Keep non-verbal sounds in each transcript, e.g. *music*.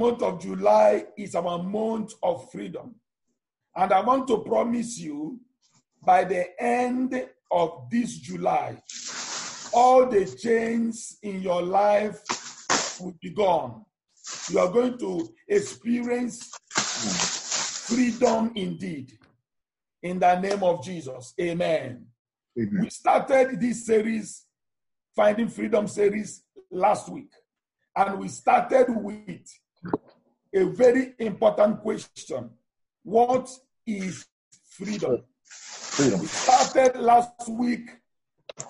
month of July is our month of freedom. And I want to promise you by the end of this July, all the chains in your life will be gone. You are going to experience freedom indeed. In the name of Jesus. Amen. Amen. We started this series, Finding Freedom series, last week. And we started with a very important question What is freedom? Freedom. We started last week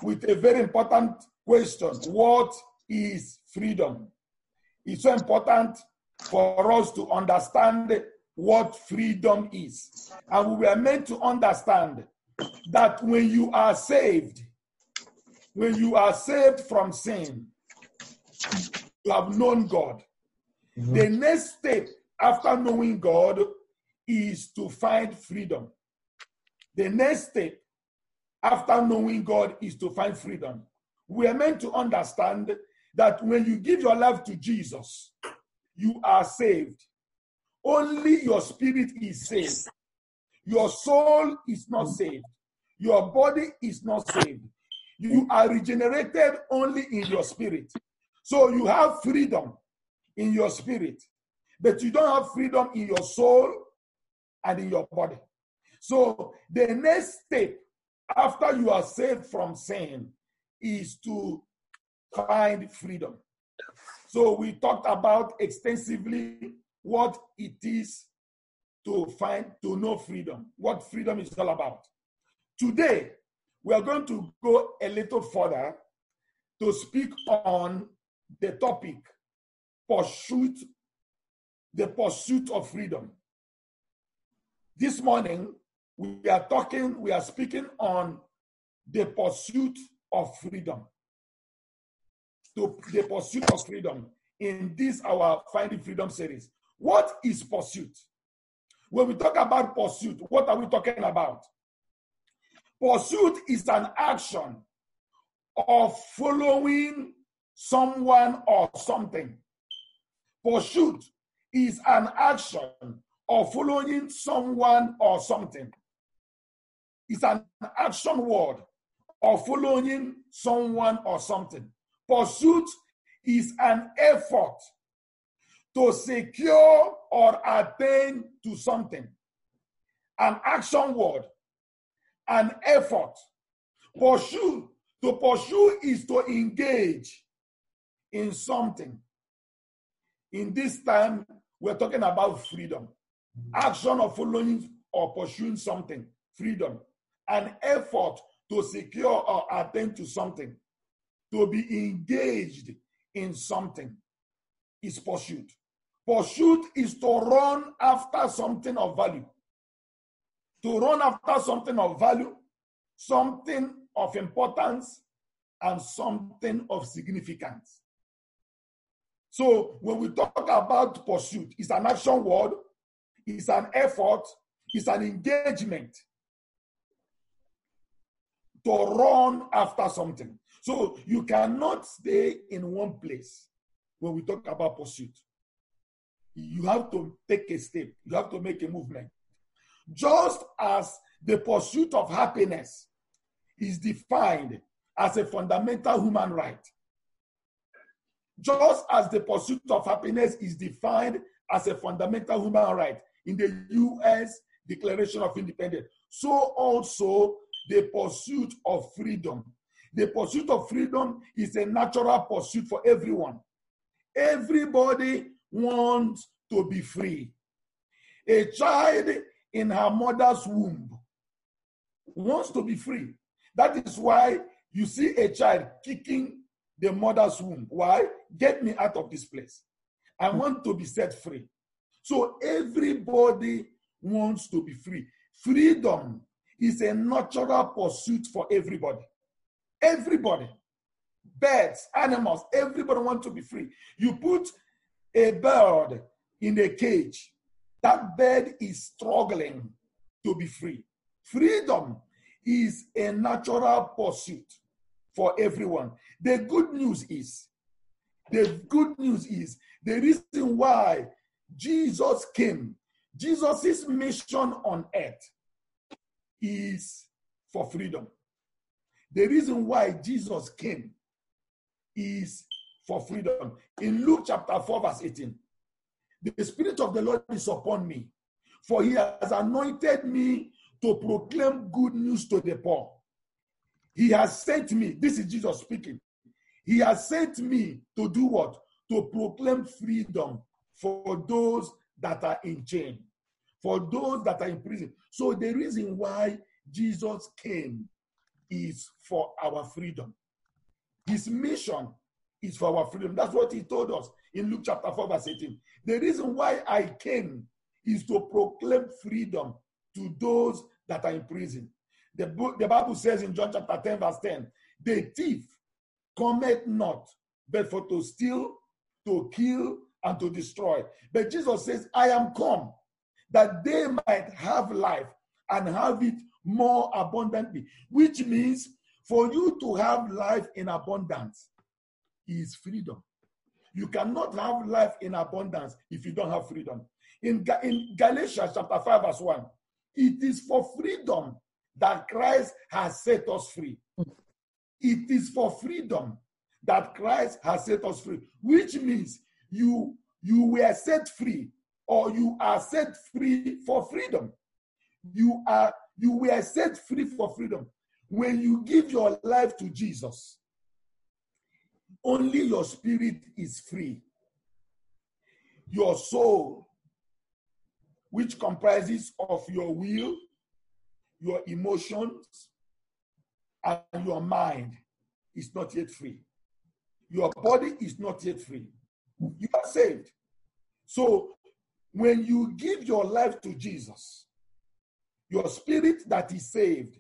with a very important question What is freedom? It's so important for us to understand what freedom is. And we were meant to understand that when you are saved, when you are saved from sin, you have known God. Mm-hmm. The next step after knowing God is to find freedom. The next step after knowing God is to find freedom. We are meant to understand that when you give your life to Jesus, you are saved. Only your spirit is saved. Your soul is not saved. Your body is not saved. You are regenerated only in your spirit. So you have freedom in your spirit, but you don't have freedom in your soul and in your body. So the next step after you are saved from sin is to find freedom. So we talked about extensively what it is to find to know freedom, what freedom is all about. Today, we are going to go a little further to speak on the topic pursuit the pursuit of freedom. This morning, we are talking, we are speaking on the pursuit of freedom. To the pursuit of freedom in this our Finding Freedom series. What is pursuit? When we talk about pursuit, what are we talking about? Pursuit is an action of following someone or something. Pursuit is an action of following someone or something. It's an action word of following someone or something. Pursuit is an effort to secure or attain to something. An action word, an effort. Pursue. To pursue is to engage in something. In this time, we're talking about freedom. Action of following or pursuing something, freedom. An effort to secure or attend to something. To be engaged in something is pursuit. Pursuit is to run after something of value. To run after something of value, something of importance, and something of significance. So when we talk about pursuit, it's an action word, it's an effort, it's an engagement to run after something. So you cannot stay in one place when we talk about pursuit. You have to take a step, you have to make a movement. Just as the pursuit of happiness is defined as a fundamental human right, just as the pursuit of happiness is defined as a fundamental human right in the US Declaration of Independence, so also the pursuit of freedom. The pursuit of freedom is a natural pursuit for everyone. Everybody wants to be free. A child in her mother's womb wants to be free. That is why you see a child kicking the mother's womb. Why? Get me out of this place. I hmm. want to be set free. So everybody wants to be free. Freedom is a natural pursuit for everybody. Everybody. Birds, animals, everybody wants to be free. You put a bird in a cage, that bird is struggling to be free. Freedom is a natural pursuit for everyone. The good news is, the good news is, the reason why Jesus came. Jesus' mission on earth is for freedom. The reason why Jesus came is for freedom. In Luke chapter 4, verse 18, the Spirit of the Lord is upon me, for he has anointed me to proclaim good news to the poor. He has sent me, this is Jesus speaking. He has sent me to do what? To proclaim freedom for those that are in chain, for those that are in prison. So the reason why Jesus came is for our freedom. His mission is for our freedom. That's what he told us in Luke chapter 4, verse 18. The reason why I came is to proclaim freedom to those that are in prison. The, book, the Bible says in John chapter 10, verse 10, the thief cometh not, but for to steal, to kill, and to destroy. But Jesus says, I am come that they might have life and have it more abundantly, which means for you to have life in abundance is freedom. You cannot have life in abundance if you don't have freedom. In, in Galatians chapter 5, verse 1, it is for freedom that Christ has set us free. It is for freedom that Christ has set us free, which means you you were set free or you are set free for freedom. You are you were set free for freedom when you give your life to Jesus. Only your spirit is free. Your soul, which comprises of your will, your emotions, and your mind, is not yet free. Your body is not yet free. You are saved. So when you give your life to Jesus, your spirit that is saved,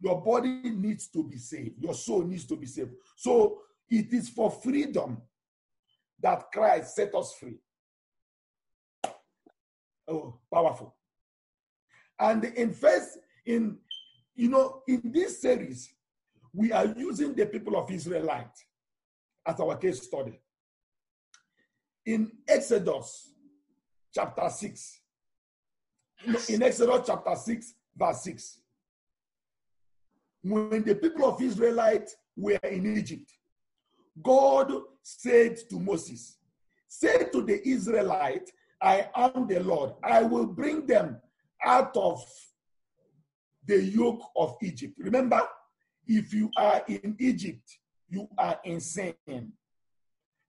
your body needs to be saved, your soul needs to be saved. So it is for freedom that Christ set us free. Oh, powerful. And in first, in you know, in this series, we are using the people of Israelite as our case study. In Exodus chapter 6, in Exodus chapter 6, verse 6, when the people of Israelite were in Egypt, God said to Moses, Say to the Israelite, I am the Lord. I will bring them out of the yoke of Egypt. Remember, if you are in Egypt, you are in sin.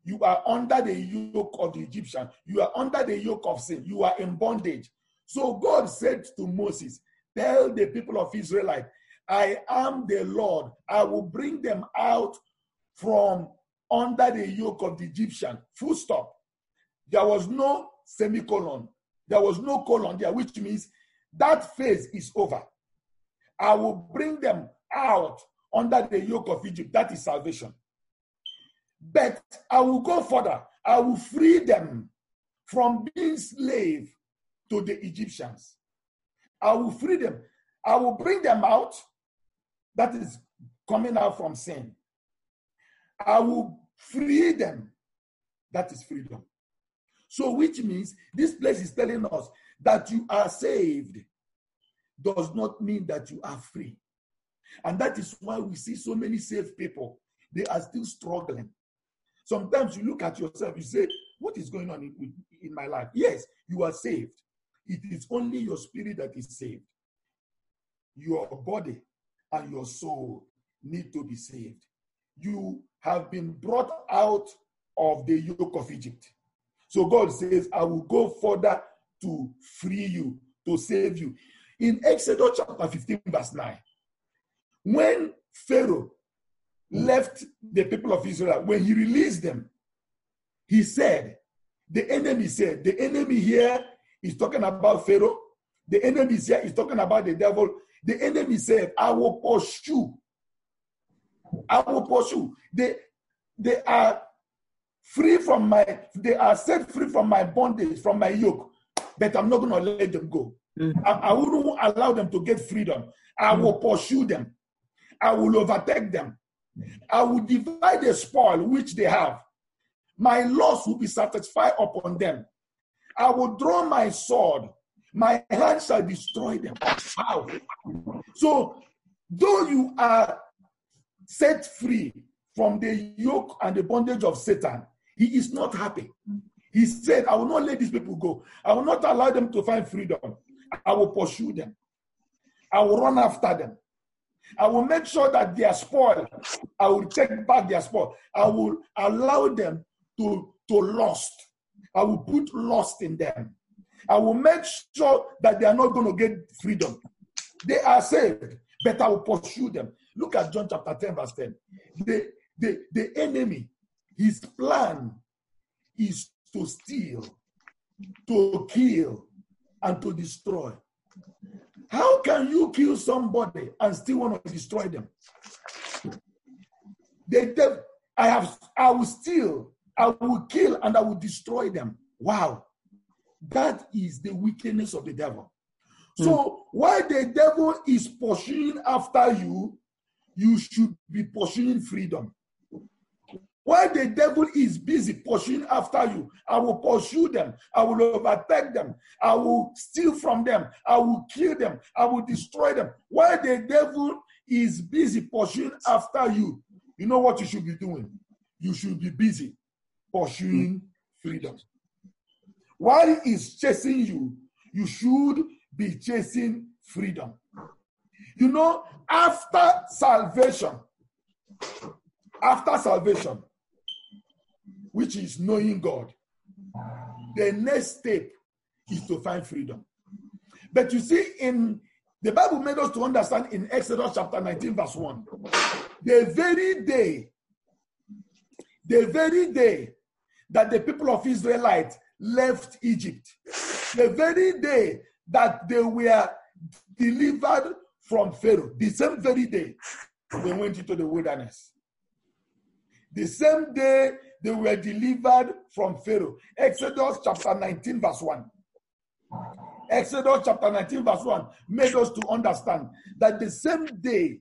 You are under the yoke of the Egyptian. You are under the yoke of sin. You are in bondage. So God said to Moses, Tell the people of Israelite, I am the Lord. I will bring them out from under the yoke of the Egyptian. Full stop. There was no semicolon. There was no colon there, which means that phase is over. I will bring them out under the yoke of Egypt. That is salvation. But I will go further. I will free them from being slave to the Egyptians. I will free them. I will bring them out. That is coming out from sin. I will free them. That is freedom. So, which means this place is telling us that you are saved does not mean that you are free. And that is why we see so many saved people. They are still struggling. Sometimes you look at yourself, you say, What is going on in, in my life? Yes, you are saved. It is only your spirit that is saved. Your body and your soul need to be saved. You have been brought out of the yoke of Egypt. So God says, I will go further to free you, to save you. In Exodus chapter 15, verse 9, when Pharaoh left the people of Israel, when he released them, he said, the enemy said, the enemy here is talking about Pharaoh. The enemy here is talking about the devil. The enemy said, I will pursue. I will pursue. They, they are free from my, they are set free from my bondage, from my yoke, but I'm not going to let them go. Mm. I, I wouldn't allow them to get freedom. I mm. will pursue them. I will overtake them. I will divide the spoil which they have. My loss will be satisfied upon them. I will draw my sword. My hand shall destroy them. Wow. So, though you are set free from the yoke and the bondage of Satan, he is not happy. He said, I will not let these people go. I will not allow them to find freedom. I will pursue them. I will run after them. I will make sure that they are spoiled. I will take back their spoil. I will allow them to, to lust. I will put lust in them. I will make sure that they are not going to get freedom. They are saved, but I will pursue them. Look at John chapter 10, verse 10. The, the, the enemy, his plan is to steal, to kill, and to destroy. How can you kill somebody and still want to destroy them? They, they, I have, I will steal, I will kill, and I will destroy them. Wow, that is the wickedness of the devil. So mm. while the devil is pursuing after you, you should be pursuing freedom. While the devil is busy pursuing after you, I will pursue them. I will overtake them. I will steal from them. I will kill them. I will destroy them. While the devil is busy pursuing after you, you know what you should be doing? You should be busy pursuing freedom. While he's chasing you, you should be chasing freedom. You know, after salvation, after salvation, which is knowing God. The next step is to find freedom. But you see, in the Bible made us to understand in Exodus chapter 19, verse 1, the very day, the very day that the people of Israelite left Egypt, the very day that they were delivered from Pharaoh, the same very day they went into the wilderness. The same day they were delivered from Pharaoh. Exodus chapter 19, verse 1. Exodus chapter 19, verse 1 made us to understand that the same day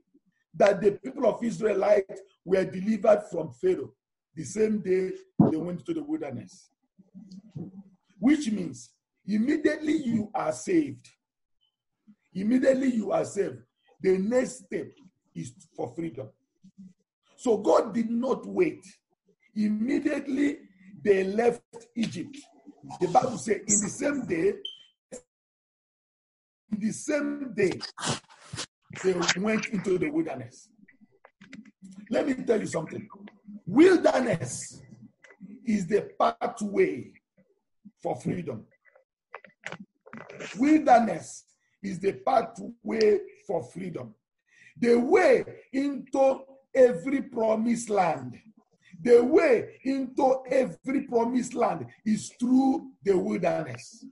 that the people of Israelite were delivered from Pharaoh, the same day they went to the wilderness. Which means immediately you are saved. Immediately you are saved. The next step is for freedom. So God did not wait Immediately they left Egypt. The Bible says, in the same day, in the same day, they went into the wilderness. Let me tell you something. Wilderness is the pathway for freedom. Wilderness is the pathway for freedom. The way into every promised land the way into every promised land is through the wilderness.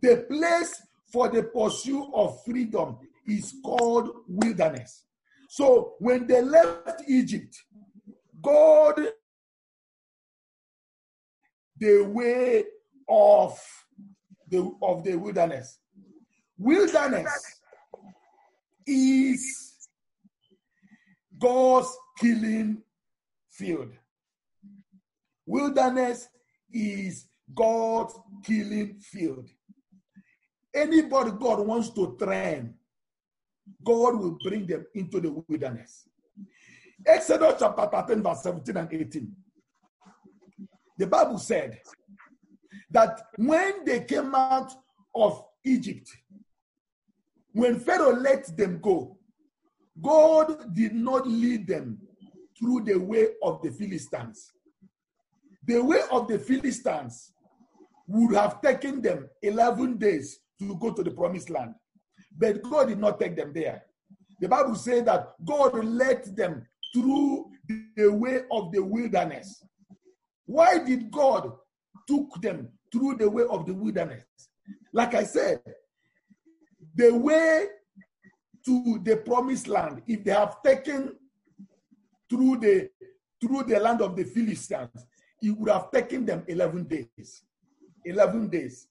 The place for the pursuit of freedom is called wilderness. So when they left Egypt, God the way of the of the wilderness. Wilderness is God's killing field. Wilderness is God's killing field. Anybody God wants to train, God will bring them into the wilderness. Exodus chapter 13, verse 17 and 18. The Bible said that when they came out of Egypt, when Pharaoh let them go, God did not lead them through the way of the Philistines. The way of the Philistines would have taken them 11 days to go to the promised land. But God did not take them there. The Bible says that God led them through the way of the wilderness. Why did God took them through the way of the wilderness? Like I said, the way to the promised land, if they have taken through the through the land of the Philistines, it would have taken them 11 days. 11 days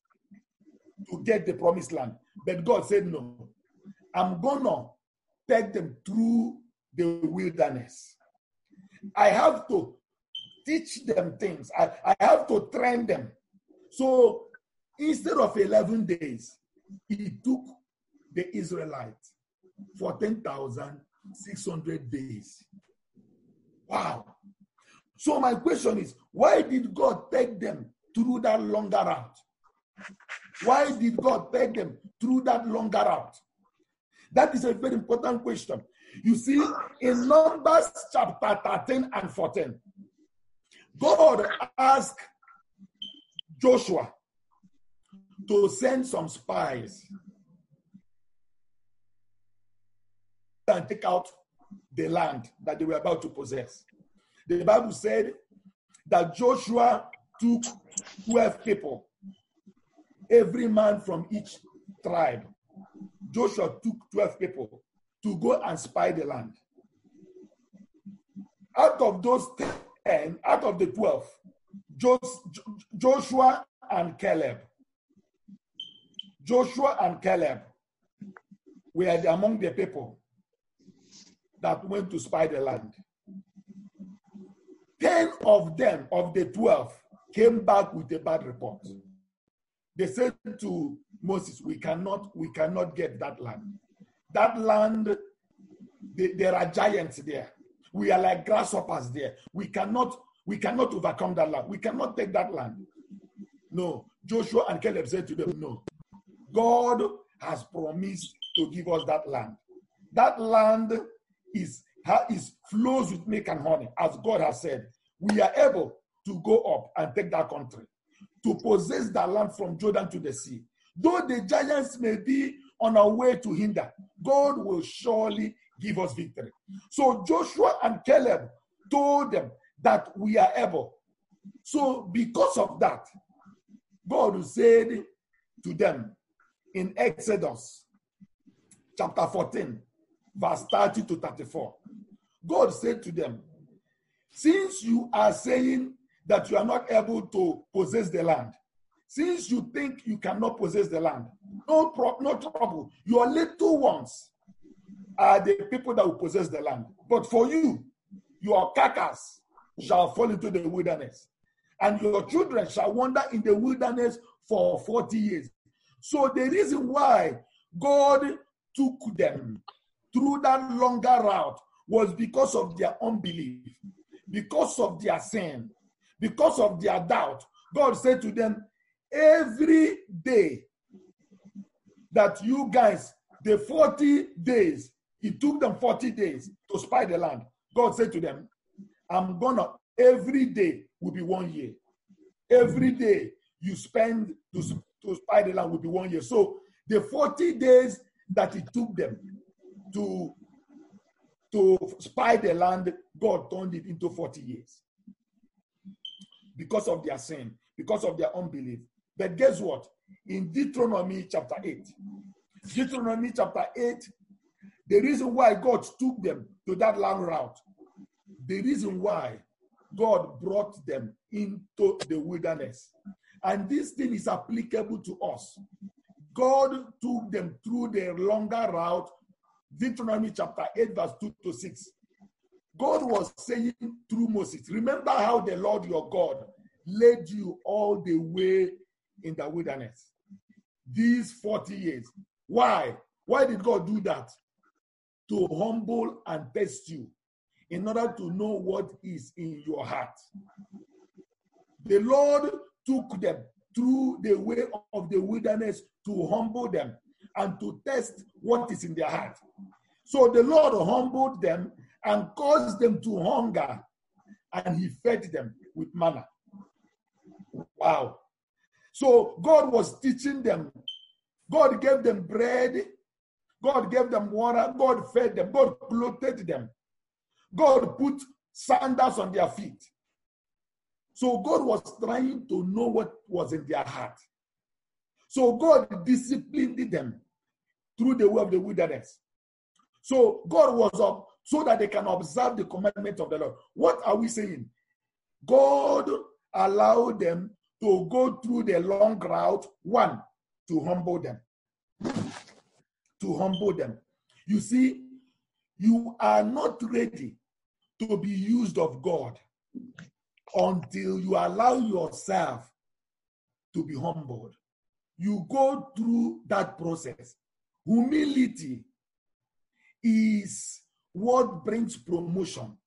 to get the promised land. But God said, No, I'm gonna take them through the wilderness. I have to teach them things. I, I have to train them. So instead of 11 days, he took the Israelites for 14,600 days. Wow. So my question is, why did God take them through that longer route? Why did God take them through that longer route? That is a very important question. You see, in Numbers chapter 13 and 14, God asked Joshua to send some spies and take out the land that they were about to possess. The Bible said that Joshua took 12 people, every man from each tribe. Joshua took 12 people to go and spy the land. Out of those 10, out of the 12, Joshua and Caleb. Joshua and Caleb were among the people that went to spy the land. 10 of them, of the 12, came back with a bad report. They said to Moses, We cannot, we cannot get that land. That land, they, there are giants there. We are like grasshoppers there. We cannot, we cannot overcome that land. We cannot take that land. No. Joshua and Caleb said to them, No. God has promised to give us that land. That land is, is flows with milk and honey, as God has said. We are able to go up and take that country, to possess that land from Jordan to the sea. Though the giants may be on our way to hinder, God will surely give us victory. So Joshua and Caleb told them that we are able. So because of that, God said to them in Exodus chapter 14, verse 30 to 34, God said to them, Since you are saying that you are not able to possess the land, since you think you cannot possess the land, no, pro- no trouble. Your little ones are the people that will possess the land. But for you, your carcass shall fall into the wilderness, and your children shall wander in the wilderness for 40 years. So the reason why God took them through that longer route was because of their unbelief, because of their sin, because of their doubt. God said to them, Every day that you guys, the 40 days, it took them 40 days to spy the land. God said to them, I'm gonna, every day will be one year. Every day you spend to, to spy the land will be one year. So the 40 days that it took them to, to spy the land, God turned it into 40 years. Because of their sin, because of their unbelief. But guess what? In Deuteronomy chapter 8, Deuteronomy chapter 8, the reason why God took them to that long route, the reason why God brought them into the wilderness. And this thing is applicable to us. God took them through the longer route, Deuteronomy chapter 8, verse 2 to 6. God was saying through Moses, remember how the Lord your God led you all the way in the wilderness. These 40 years. Why? Why did God do that? To humble and test you in order to know what is in your heart. The Lord took them through the way of the wilderness to humble them and to test what is in their heart. So the Lord humbled them and caused them to hunger, and He fed them with manna. Wow. So God was teaching them. God gave them bread. God gave them water. God fed them. God clothed them. God put sandals on their feet. So God was trying to know what was in their heart. So God disciplined them through the way of the wilderness. So God was up so that they can observe the commandment of the Lord. What are we saying? God allowed them to go through the long route, one, to humble them. To humble them. You see, you are not ready to be used of God until you allow yourself to be humbled. You go through that process. Humility is what brings promotion.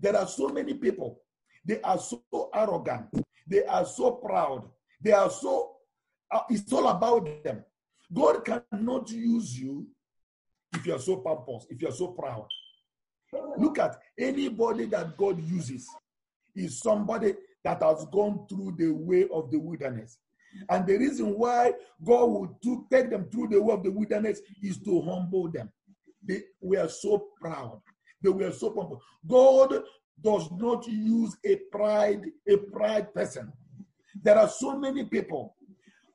There are so many people, they are so arrogant, they are so proud, they are so, uh, it's all about them. God cannot use you if you are so pompous, if you are so proud. Look at anybody that God uses is somebody that has gone through the way of the wilderness. And the reason why God would take them through the way of the wilderness is to humble them. They were so proud. They were so humble. God does not use a pride, a pride person. There are so many people.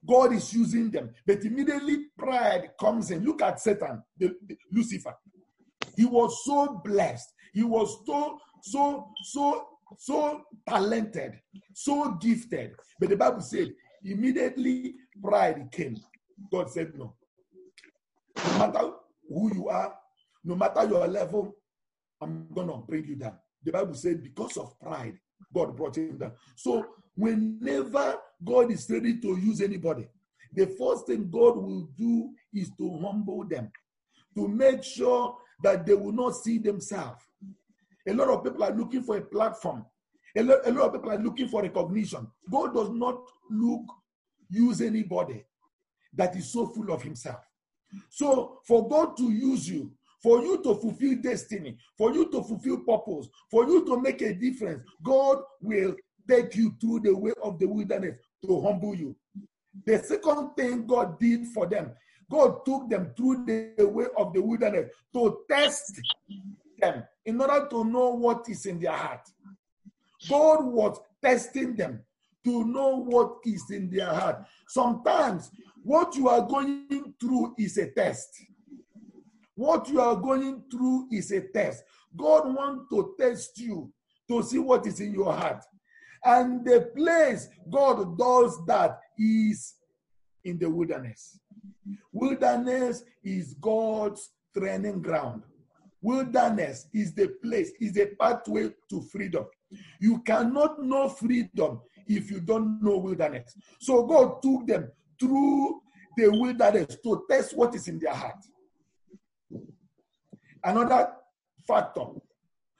God is using them, but immediately pride comes in. Look at Satan, the, the, Lucifer. He was so blessed. He was so, so, so, so talented, so gifted. But the Bible said immediately pride came. God said, No. No matter who you are, no matter your level, I'm going to bring you down. The Bible said, because of pride, God brought him down. So, whenever God is ready to use anybody, the first thing God will do is to humble them, to make sure that they will not see themselves. A lot of people are looking for a platform. A lot, a lot of people are looking for recognition. God does not look, use anybody that is so full of himself. So, for God to use you, for you to fulfill destiny, for you to fulfill purpose, for you to make a difference, God will take you through the way of the wilderness to humble you. The second thing God did for them, God took them through the way of the wilderness to test them in order to know what is in their heart. God was testing them to know what is in their heart. Sometimes what you are going through is a test. What you are going through is a test. God wants to test you to see what is in your heart. And the place God does that is in the wilderness. Wilderness is God's training ground. Wilderness is the place, is a pathway to freedom. You cannot know freedom if you don't know wilderness. So God took them through the wilderness to test what is in their heart. Another factor,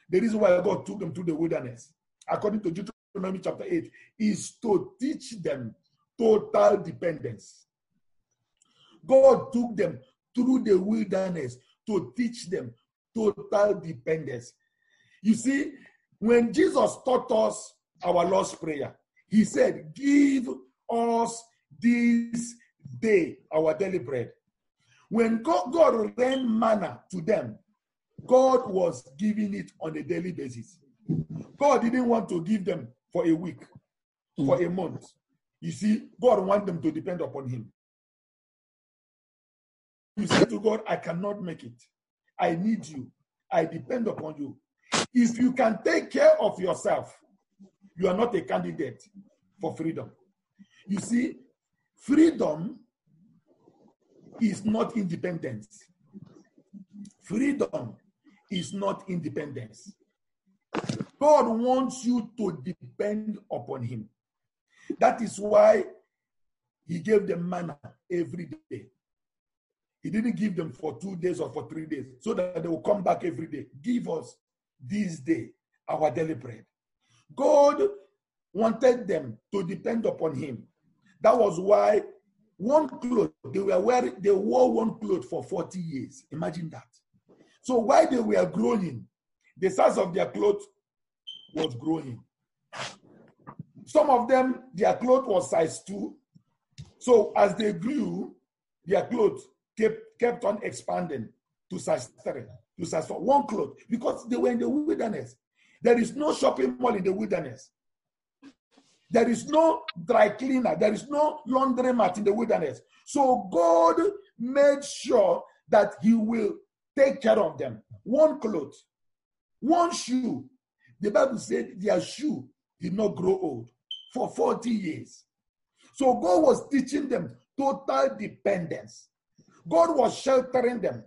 the reason why God took them through the wilderness, according to Deuteronomy chapter 8, is to teach them total dependence. God took them through the wilderness to teach them total dependence. You see, when Jesus taught us our Lord's Prayer, he said, Give us this day our daily bread. When God, rained manna to them, God was giving it on a daily basis. God didn't want to give them for a week, for a month. You see, God wanted them to depend upon Him. You say to God, I cannot make it. I need you. I depend upon you. If you can take care of yourself, you are not a candidate for freedom. You see, freedom is not independence. Freedom is not independence. God wants you to depend upon Him. That is why He gave them manna every day. He didn't give them for two days or for three days so that they will come back every day. Give us this day our daily bread. God wanted them to depend upon Him. That was why one cloth they were wearing, they wore one cloth for 40 years. Imagine that. So while they were growing, the size of their clothes was growing. Some of them, their clothes was size two. So as they grew, their clothes kept, kept on expanding to size three, to size four. One cloth, because they were in the wilderness. There is no shopping mall in the wilderness. There is no dry cleaner. There is no laundromat in the wilderness. So God made sure that He will take care of them. One cloth, one shoe. The Bible said their shoe did not grow old for 40 years. So God was teaching them total dependence. God was sheltering them.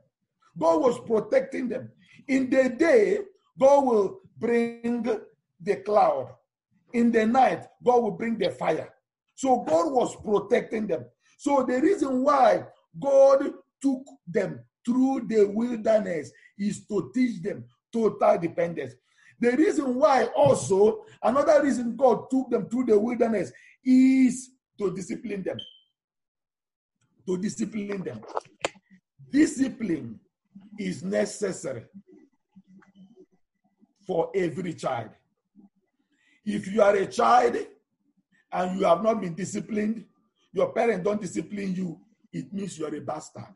God was protecting them. In the day, God will bring the cloud. In the night, God will bring the fire. So God was protecting them. So the reason why God took them through the wilderness is to teach them total dependence. The reason why also, another reason God took them through the wilderness is to discipline them. To discipline them. Discipline is necessary for every child. If you are a child and you have not been disciplined, your parents don't discipline you, it means you are a bastard.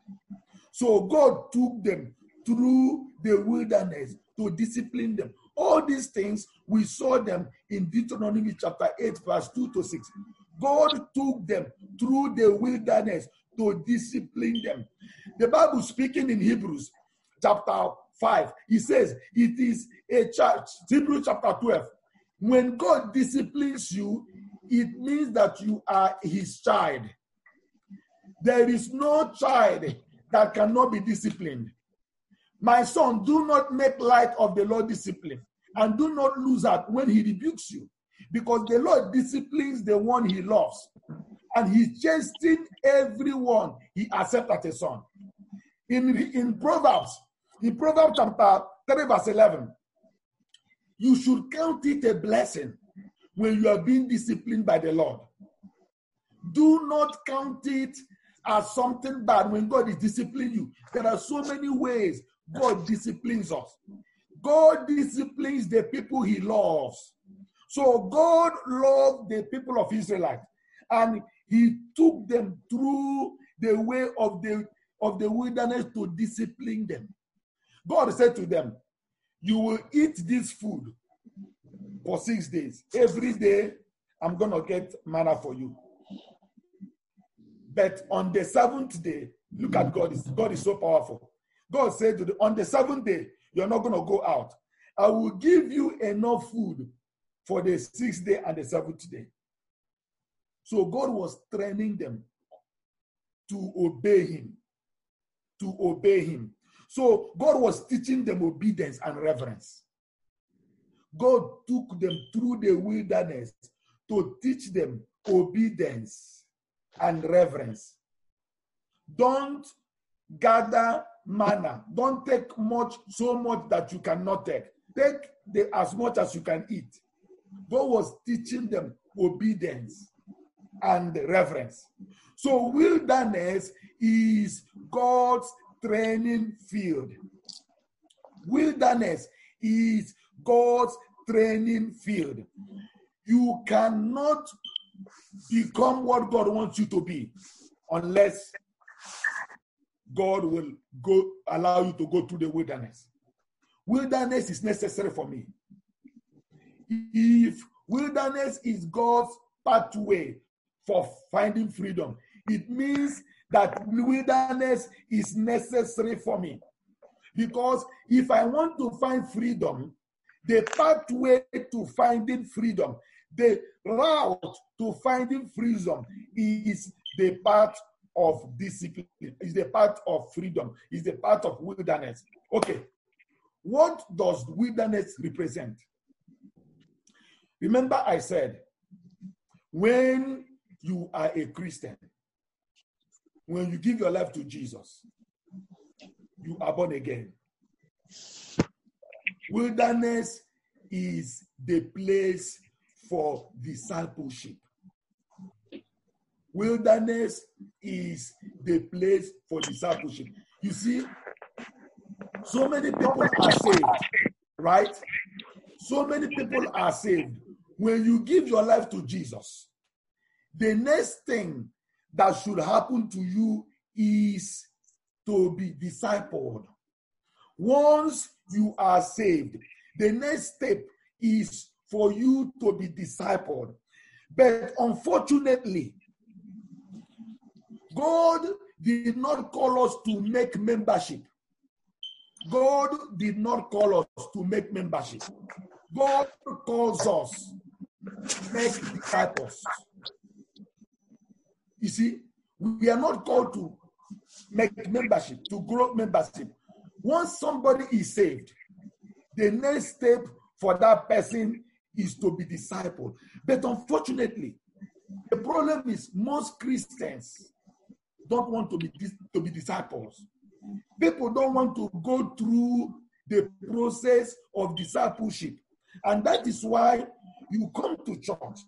So God took them through the wilderness to discipline them. All these things, we saw them in Deuteronomy chapter 8, verse 2 to 6. God took them through the wilderness to discipline them. The Bible speaking in Hebrews chapter 5, he says, It is a church, Hebrews chapter 12. When God disciplines you, it means that you are his child. There is no child that cannot be disciplined. My son, do not make light of the Lord discipline and do not lose heart when he rebukes you because the Lord disciplines the one he loves and he chastens everyone he accepts as a son. In, in Proverbs, in Proverbs chapter 3, verse 11, you should count it a blessing when you are being disciplined by the Lord. Do not count it as something bad when God is disciplining you. There are so many ways God disciplines us. God disciplines the people he loves. So God loved the people of Israel and he took them through the way of the of the wilderness to discipline them. God said to them, You will eat this food for six days. Every day, I'm going to get manna for you. But on the seventh day, look at God. God is so powerful. God said to the, on the seventh day, you're not going to go out. I will give you enough food for the sixth day and the seventh day. So God was training them to obey Him. To obey Him. So God was teaching them obedience and reverence. God took them through the wilderness to teach them obedience and reverence. Don't gather manna. Don't take much, so much that you cannot take. Take the, as much as you can eat. God was teaching them obedience and reverence. So, wilderness is God's training field. Wilderness is God's training field. You cannot become what God wants you to be unless God will go allow you to go through the wilderness. Wilderness is necessary for me. If wilderness is God's pathway for finding freedom, it means that wilderness is necessary for me. Because if I want to find freedom, the pathway to finding freedom, the route to finding freedom is the path of discipline, is the path of freedom, is the path of wilderness. Okay, what does wilderness represent? Remember, I said, when you are a Christian, when you give your life to Jesus, you are born again. Wilderness is the place for discipleship. Wilderness is the place for discipleship. You see, so many people are saved, right? So many people are saved. When you give your life to Jesus, the next thing that should happen to you is to be discipled. Once you are saved, the next step is for you to be discipled. But unfortunately, God did not call us to make membership. God did not call us to make membership. God calls us to make disciples. You see, we are not called to make membership, to grow membership. Once somebody is saved, the next step for that person is to be discipled. But unfortunately, the problem is most Christians don't want to be to be disciples. People don't want to go through the process of discipleship. And that is why you come to church.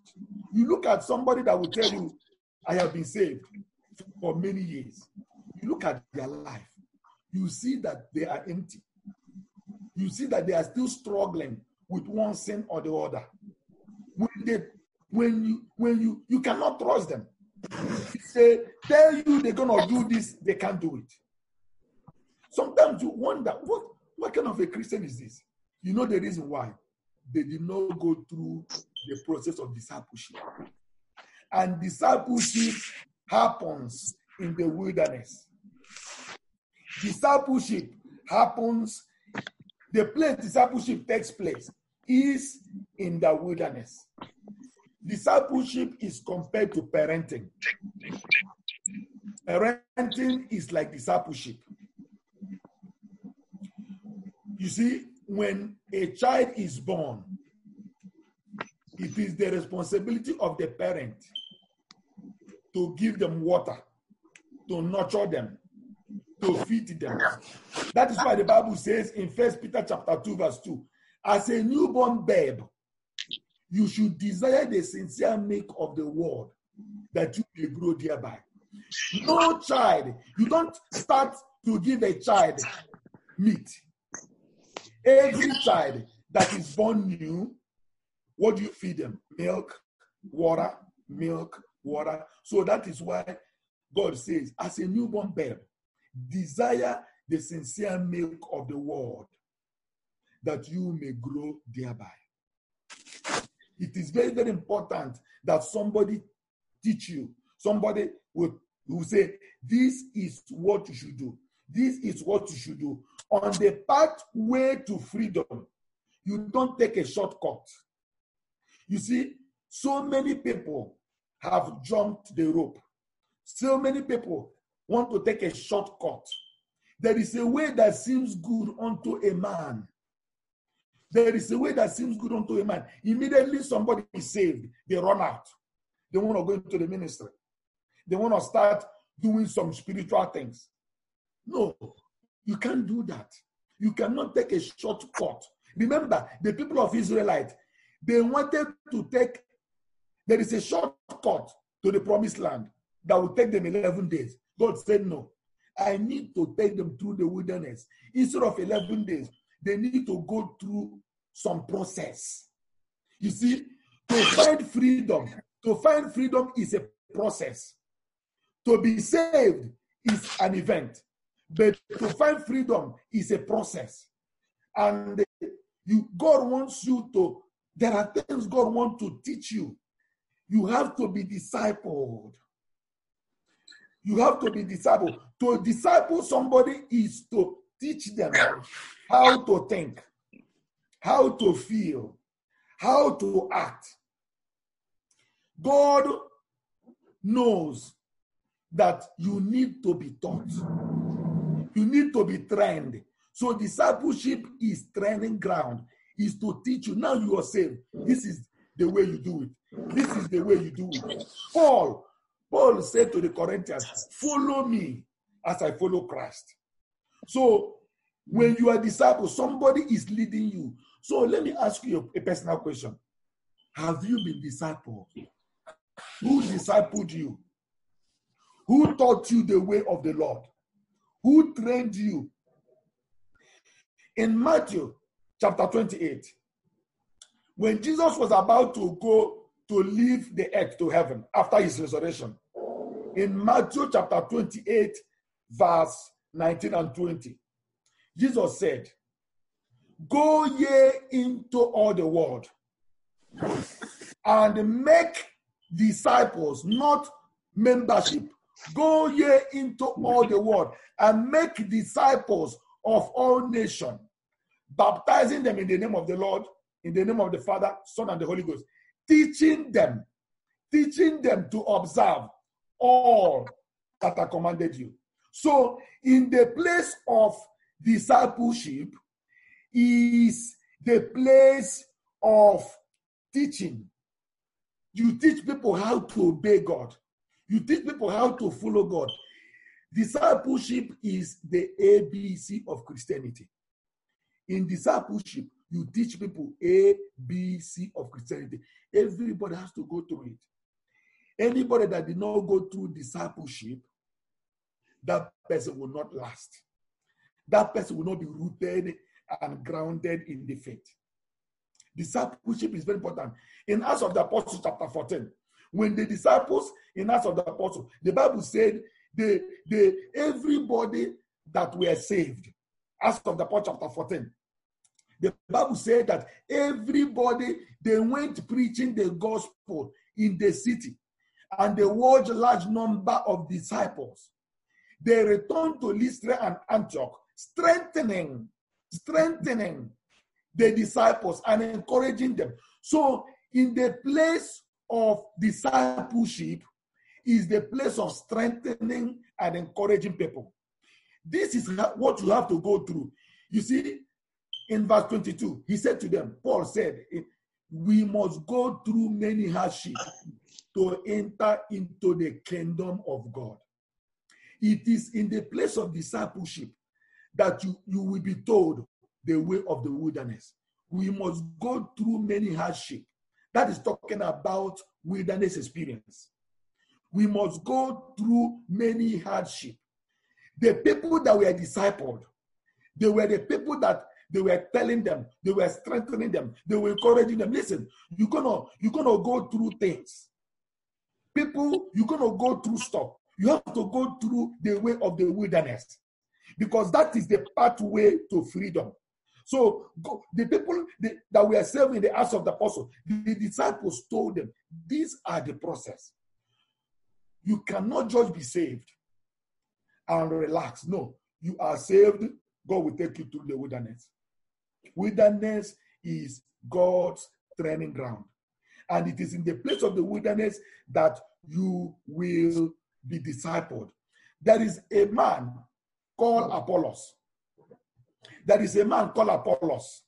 You look at somebody that will tell you, I have been saved for many years. You look at their life, you see that they are empty. You see that they are still struggling with one sin or the other. When they when you when you you cannot trust them. They tell you they're gonna do this, they can't do it. Sometimes you wonder what what kind of a Christian is this? You know the reason why they did not go through the process of discipleship. And discipleship happens in the wilderness. Discipleship happens, the place discipleship takes place is in the wilderness. Discipleship is compared to parenting. Parenting is like discipleship. You see, when a child is born, it is the responsibility of the parent to give them water, to nurture them, to feed them. That is why the Bible says in First Peter chapter 2, verse 2, as a newborn babe, you should desire the sincere milk of the word that you may grow thereby. No child, you don't start to give a child meat. Every child that is born new, what do you feed them? Milk, water, milk, water. So that is why God says, as a newborn babe, desire the sincere milk of the word that you may grow thereby. It is very, very important that somebody teach you. Somebody will, will say, This is what you should do. This is what you should do. On the pathway to freedom, you don't take a shortcut. You see, so many people have jumped the rope. So many people want to take a shortcut. There is a way that seems good unto a man, there is a way that seems good unto a man. Immediately somebody is saved, they run out. They want to go into the ministry. They want to start doing some spiritual things. No, you can't do that. You cannot take a shortcut. Remember, the people of Israelite, they wanted to take, there is a shortcut to the promised land that will take them 11 days. God said, No, I need to take them through the wilderness. Instead of 11 days, they need to go through some process. You see, to find freedom, to find freedom is a process. To be saved is an event, but to find freedom is a process. And uh, you, God wants you to, there are things God wants to teach you. You have to be discipled. You have to be discipled. To disciple somebody is to teach them how to think, how to feel, how to act. God knows that you need to be taught. You need to be trained. So discipleship is training ground, is to teach you. Now you are saved. This is the way you do it. This is the way you do it. Paul, Paul said to the Corinthians, follow me as I follow Christ. So when you are disciple, somebody is leading you. So let me ask you a personal question. Have you been discipled? Who discipled you? Who taught you the way of the Lord? Who trained you? In Matthew chapter 28, when Jesus was about to go to leave the earth to heaven after his resurrection, in Matthew chapter 28, verse 19 and 20, Jesus said, Go ye into all the world and make disciples, not membership. Go ye into all the world and make disciples of all nations, baptizing them in the name of the Lord, in the name of the Father, Son, and the Holy Ghost, teaching them, teaching them to observe all that I commanded you. So, in the place of discipleship, is the place of teaching. You teach people how to obey God. You teach people how to follow God. Discipleship is the ABC of Christianity. In discipleship, you teach people A, B, C of Christianity. Everybody has to go through it. Anybody that did not go through discipleship, that person will not last. That person will not be rooted and grounded in the faith. Discipleship is very important. In Acts of the Apostles, chapter 14, when the disciples in Acts of the Apostles, the Bible said they, they everybody that were saved. Acts of the Apostles, chapter 14. The Bible said that everybody they went preaching the gospel in the city, and they watched a large number of disciples. They returned to Lystra and Antioch, strengthening, strengthening the disciples and encouraging them. So, in the place of discipleship, is the place of strengthening and encouraging people. This is what you have to go through. You see, in verse 22, he said to them, Paul said, We must go through many hardships to enter into the kingdom of God. It is in the place of discipleship that you, you will be told the way of the wilderness. We must go through many hardships. That is talking about wilderness experience. We must go through many hardships. The people that were discipled, they were the people that they were telling them, they were strengthening them, they were encouraging them. Listen, you're gonna you're gonna go through things. People, you're gonna go through stuff. You have to go through the way of the wilderness because that is the pathway to freedom. So go, the people the, that were serving the house of the apostle, the disciples told them, these are the process. You cannot just be saved and relax. No, you are saved. God will take you through the wilderness. Wilderness is God's training ground. And it is in the place of the wilderness that you will be discipled. There is a man called Apollos. There is a man called Apollos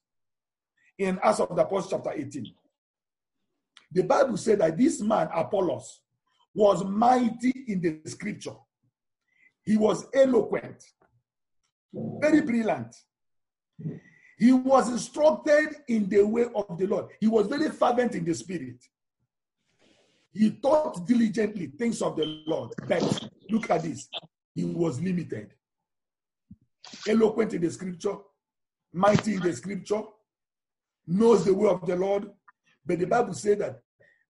in Acts of the Apostles, chapter 18. The Bible said that this man, Apollos, was mighty in the scripture. He was eloquent, very brilliant. He was instructed in the way of the Lord. He was very fervent in the spirit. He taught diligently things of the Lord. But look at this. He was limited. Eloquent in the scripture, mighty in the scripture, knows the way of the Lord. But the Bible said that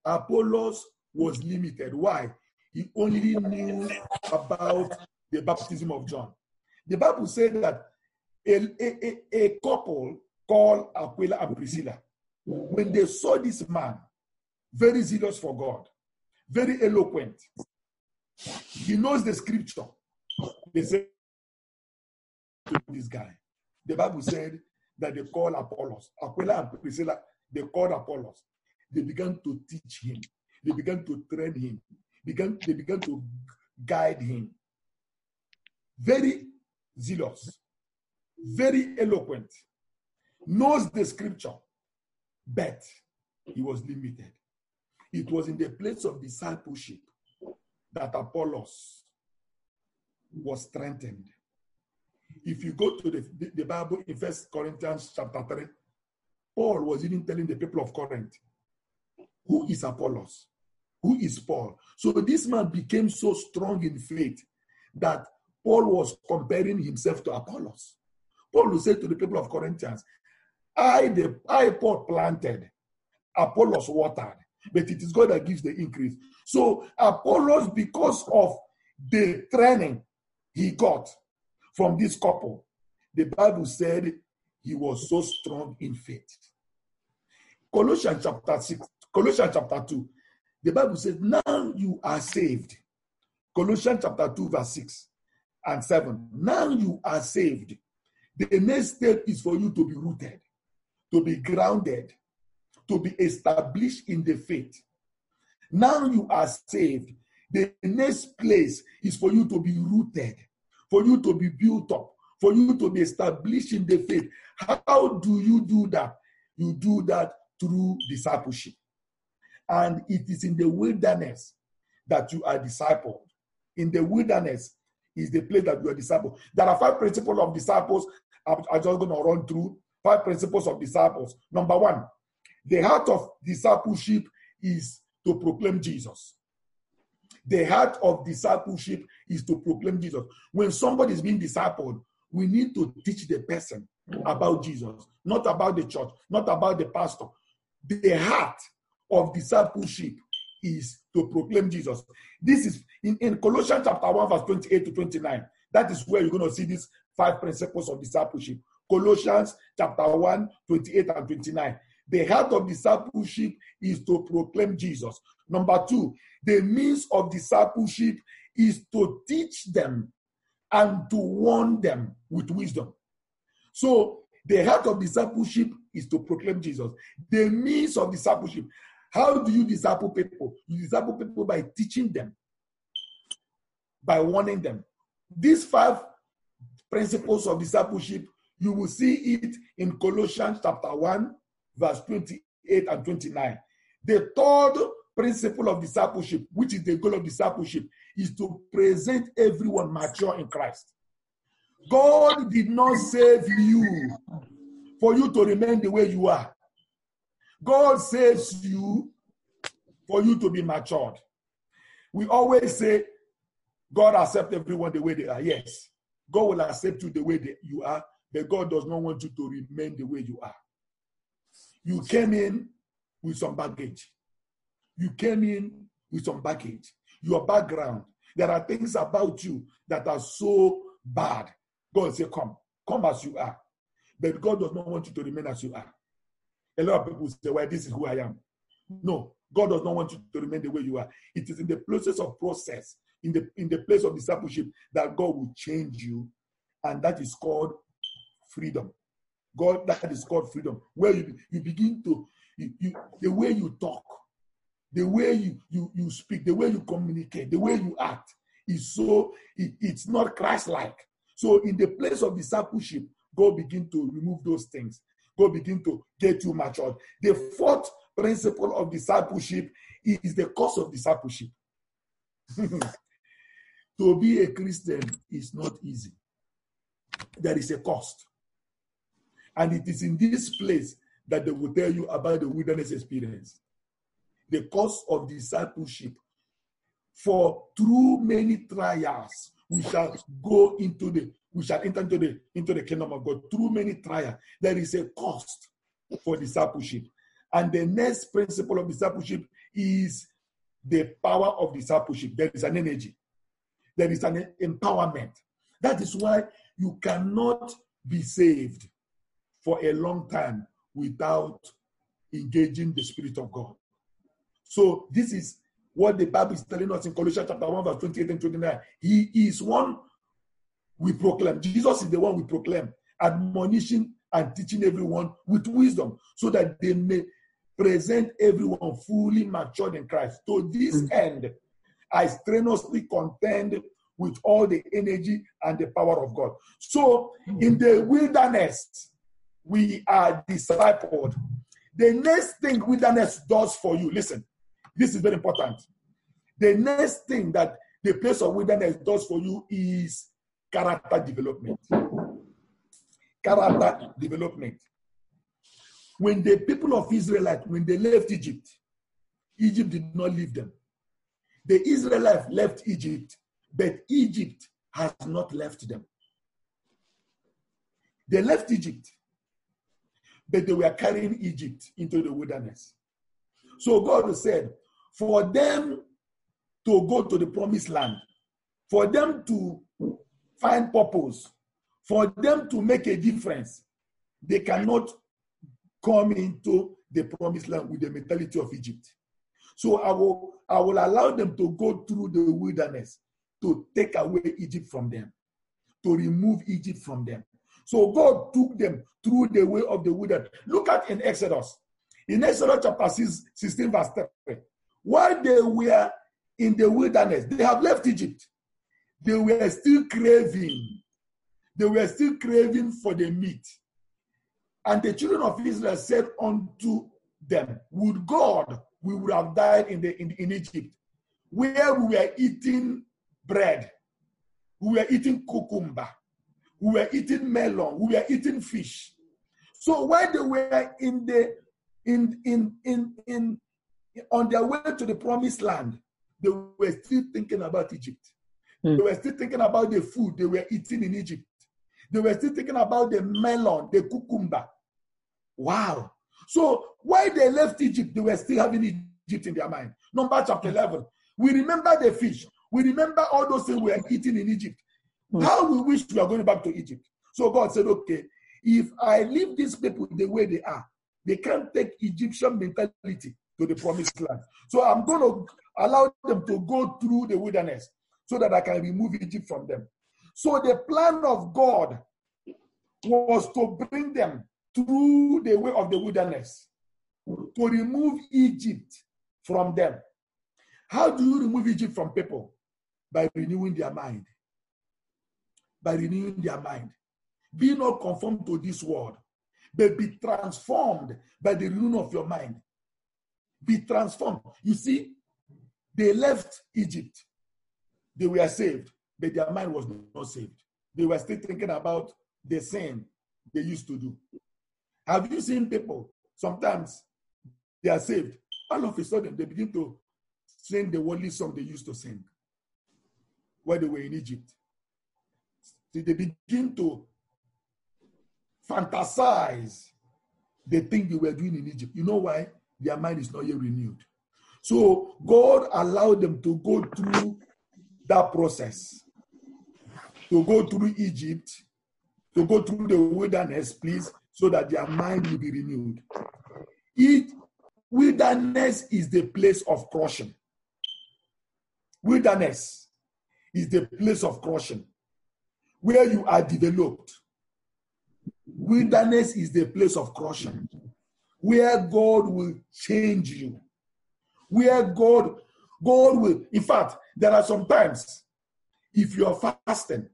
Apollos was limited. Why? He only knew about the baptism of John. The Bible said that a, a, a, couple called Aquila and Priscilla, when they saw this man, very zealous for God, very eloquent, he knows the scripture. They said to this guy, the Bible said that they called Apollos, Aquila and Priscilla, they called Apollos. They began to teach him they began to train him. Began, they began to guide him. Very zealous, very eloquent, knows the scripture, but he was limited. It was in the place of discipleship that Apollos was strengthened. If you go to the, the, the Bible in First Corinthians chapter 3, Paul was even telling the people of Corinth, who is Apollos? who is Paul. So this man became so strong in faith that Paul was comparing himself to Apollos. Paul say to the people of Corinthians, I, the, I Paul planted, Apollos watered, but it is God that gives the increase. So Apollos, because of the training he got from this couple, the Bible said he was so strong in faith. Colossians chapter 6, Colossians chapter 2, the Bible says, now you are saved. Colossians chapter 2, verse 6 and 7. Now you are saved. The next step is for you to be rooted, to be grounded, to be established in the faith. Now you are saved. The next place is for you to be rooted, for you to be built up, for you to be established in the faith. How do you do that? You do that through discipleship. And it is in the wilderness that you are discipled. In the wilderness is the place that you are discipled. There are five principles of disciples. I'm, just going to run through five principles of disciples. Number one, the heart of discipleship is to proclaim Jesus. The heart of discipleship is to proclaim Jesus. When somebody is being discipled, we need to teach the person about Jesus, not about the church, not about the pastor. The heart of discipleship is to proclaim Jesus. This is in, in Colossians chapter 1, verse 28 to 29. That is where you're going to see these five principles of discipleship. Colossians chapter 1, 28 and 29. The heart of discipleship is to proclaim Jesus. Number two, the means of discipleship is to teach them and to warn them with wisdom. So, the heart of discipleship is to proclaim Jesus. The means of discipleship. How do you disciple people? You disciple people by teaching them, by warning them. These five principles of discipleship, you will see it in Colossians chapter 1, verse 28 and 29. The third principle of discipleship, which is the goal of discipleship, is to present everyone mature in Christ. God did not save you for you to remain the way you are. God saves you for you to be matured. We always say, God accepts everyone the way they are. Yes, God will accept you the way that you are, but God does not want you to remain the way you are. You came in with some baggage. You came in with some baggage. Your background. There are things about you that are so bad. God say, Come, come as you are. But God does not want you to remain as you are. A lot of people say, Well, this is who I am. No, God does not want you to remain the way you are. It is in the process of process, in the in the place of discipleship, that God will change you, and that is called freedom. God, that is called freedom, where you, you begin to you, you, the way you talk, the way you, you you speak, the way you communicate, the way you act is so it, it's not Christ-like. So in the place of discipleship, God begin to remove those things. God begin to get you matured. The fourth principle of discipleship is the cost of discipleship. *laughs* to be a Christian is not easy. There is a cost. And it is in this place that they will tell you about the wilderness experience. The cost of discipleship. For through many trials, we shall go into the we shall enter into the into the kingdom of God through many trials. There is a cost for discipleship. And the next principle of discipleship is the power of discipleship. There is an energy, there is an empowerment. That is why you cannot be saved for a long time without engaging the Spirit of God. So, this is what the Bible is telling us in Colossians chapter 1, verse 28 and 29. He is one we proclaim. Jesus is the one we proclaim, admonishing and teaching everyone with wisdom so that they may present everyone fully matured in Christ. To this mm. end, I strenuously contend with all the energy and the power of God. So, hmm. in the wilderness, we are discipled. The next thing wilderness does for you, listen, this is very important. The next thing that the place of wilderness does for you is character development. Character development. When the people of Israelite, when they left Egypt, Egypt did not leave them. The Israelites left Egypt, but Egypt has not left them. They left Egypt, but they were carrying Egypt into the wilderness. So God said, for them to go to the promised land, for them to find purpose, for them to make a difference, they cannot come into the promised land with the mentality of Egypt. So I will, I will allow them to go through the wilderness to take away Egypt from them, to remove Egypt from them. So God took them through the way of the wilderness. Look at in Exodus. In Exodus chapter 6, 16, verse 3. While they were in the wilderness, they have left Egypt. They were still craving. They were still craving for the meat. And the children of Israel said unto them, Would God we would have died in, the, in, in Egypt, where we were eating bread, we were eating cucumber, we were eating melon, we were eating fish. So while they were in the in in in in on their way to the promised land, they were still thinking about Egypt. Mm. They were still thinking about the food they were eating in Egypt. They were still thinking about the melon, the cucumber. Wow. So while they left Egypt, they were still having Egypt in their mind. Number chapter 11. We remember the fish. We remember all those things we were eating in Egypt. Mm. How we wish we are going back to Egypt. So God said, okay, if I leave these people the way they are, they can't take Egyptian mentality to the promised land. So I'm going to allow them to go through the wilderness so that I can remove Egypt from them. So the plan of God was to bring them through the way of the wilderness to remove Egypt from them. How do you remove Egypt from people? By renewing their mind. By renewing their mind. Be not conformed to this world, but be transformed by the renewing of your mind. Be transformed. You see, they left Egypt. They were saved, but their mind was not saved. They were still thinking about the sin they used to do. Have you seen people? Sometimes they are saved. All of a sudden, they begin to sing the worldly song they used to sing while they were in Egypt. So they begin to fantasize the thing they were doing in Egypt. You know why? Their mind is not yet renewed. So God allowed them to go through that process, to go through Egypt, to go through the wilderness, please, so that their mind will be renewed. It, wilderness is the place of crushing. Wilderness is the place of crushing where you are developed. Wilderness is the place of crushing where God will change you. Where God, God will, in fact, there are some times if you are fasting,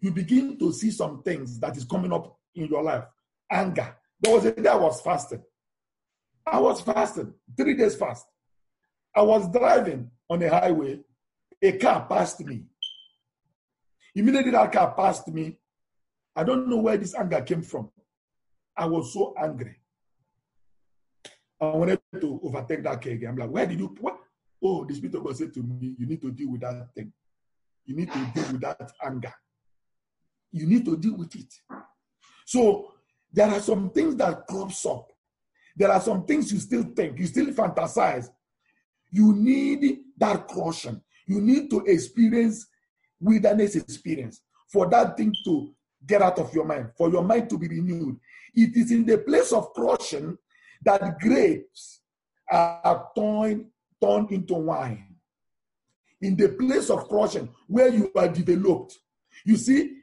you begin to see some things that is coming up in your life anger. There was a day I was fasting. I was fasting, three days fast. I was driving on a highway. A car passed me. Immediately that car passed me. I don't know where this anger came from. I was so angry. I wanted to overtake that car again. I'm like, where did you what? Oh, the Spirit of God said to me, you need to deal with that thing. You need to deal with that anger. You need to deal with it. So there are some things that crops up. There are some things you still think, you still fantasize. You need that caution. You need to experience wilderness experience for that thing to get out of your mind, for your mind to be renewed. It is in the place of crushing that grapes are turned, turned into wine. In the place of crushing, where you are developed. You see,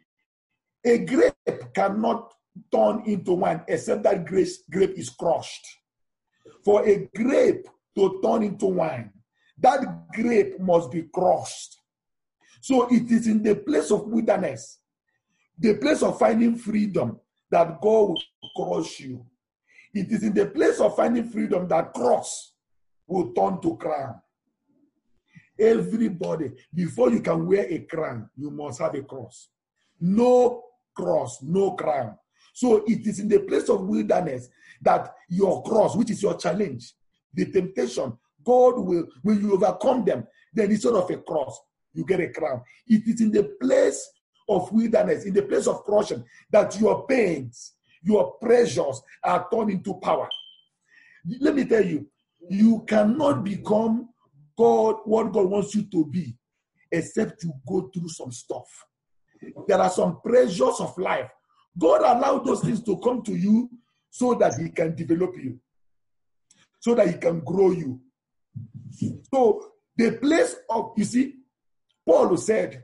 a grape cannot turn into wine except that grape, grape is crushed. For a grape to turn into wine, that grape must be crushed. So it is in the place of wilderness, the place of finding freedom, that God will crush you. It is in the place of finding freedom that cross will turn to crown. Everybody, before you can wear a crown, you must have a cross. No cross, no crown. So it is in the place of wilderness that your cross, which is your challenge, the temptation, God will, when you overcome them, then instead of a cross, you get a crown. It is in the place of wilderness, in the place of crushing, that your pains, your pressures are turned into power. Let me tell you, you cannot become God, what God wants you to be, except you go through some stuff. There are some pressures of life God allowed those things to come to you so that He can develop you, so that He can grow you. So, the place of, you see, Paul said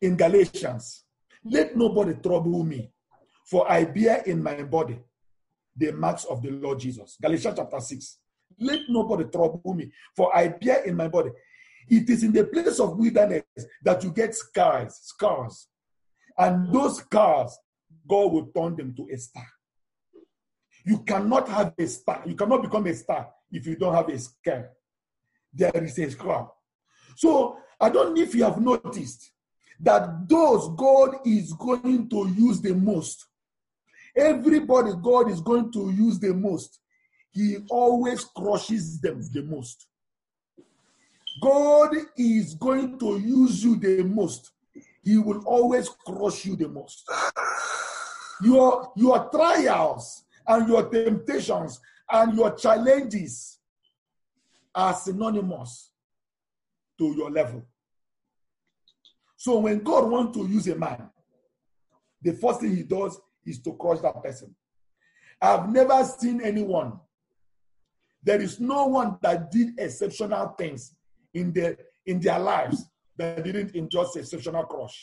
in Galatians, let nobody trouble me, for I bear in my body the marks of the Lord Jesus. Galatians chapter 6. Let nobody trouble me, for I bear in my body. It is in the place of wilderness that you get scars, scars. And those cars, God will turn them to a star. You cannot have a star. You cannot become a star if you don't have a scale. There is a scale. So I don't know if you have noticed that those God is going to use the most, everybody God is going to use the most, He always crushes them the most. God is going to use you the most. He will always crush you the most. Your, your trials and your temptations and your challenges are synonymous to your level. So when God wants to use a man, the first thing he does is to crush that person. I've never seen anyone. There is no one that did exceptional things in their in their lives that didn't enjoy exceptional crush.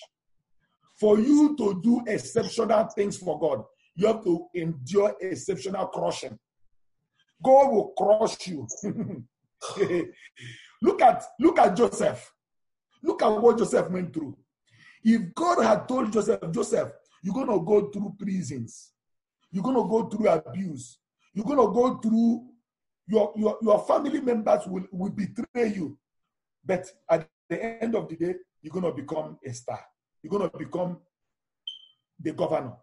For you to do exceptional things for God, you have to endure exceptional crushing. God will crush you. *laughs* look at look at Joseph. Look at what Joseph went through. If God had told Joseph, Joseph, you're to go through prisons, you're to go through abuse, you're to go through, your, your, your family members will, will betray you. But at the end of the day, you're going to become a star. You're going to become the governor.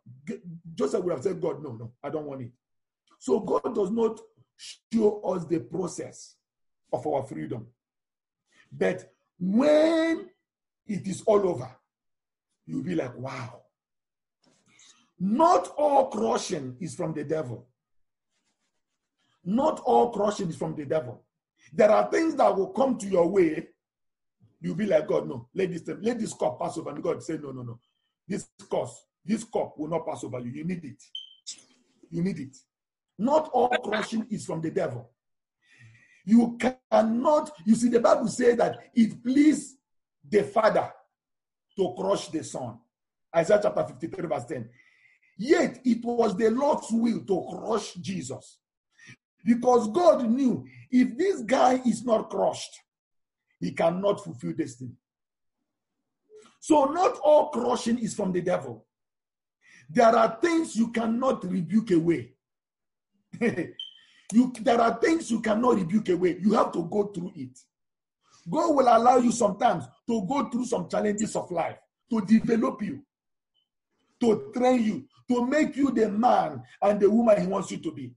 Joseph would have said, God, no, no, I don't want it. So God does not show us the process of our freedom. But when it is all over, you'll be like, wow. Not all crushing is from the devil. Not all crushing is from the devil. There are things that will come to your way. You'll be like, God, no, let this, let this cup pass over. And God say, no, no, no. This cup, this cup will not pass over you. You need it. You need it. Not all crushing is from the devil. You cannot, you see, the Bible says that it pleased the Father to crush the Son. Isaiah chapter 53, verse 10. Yet it was the Lord's will to crush Jesus. Because God knew if this guy is not crushed, he cannot fulfill destiny. So, not all crushing is from the devil. There are things you cannot rebuke away. *laughs* You, there are things you cannot rebuke away. You have to go through it. God will allow you sometimes to go through some challenges of life to develop you, to train you, to make you the man and the woman He wants you to be.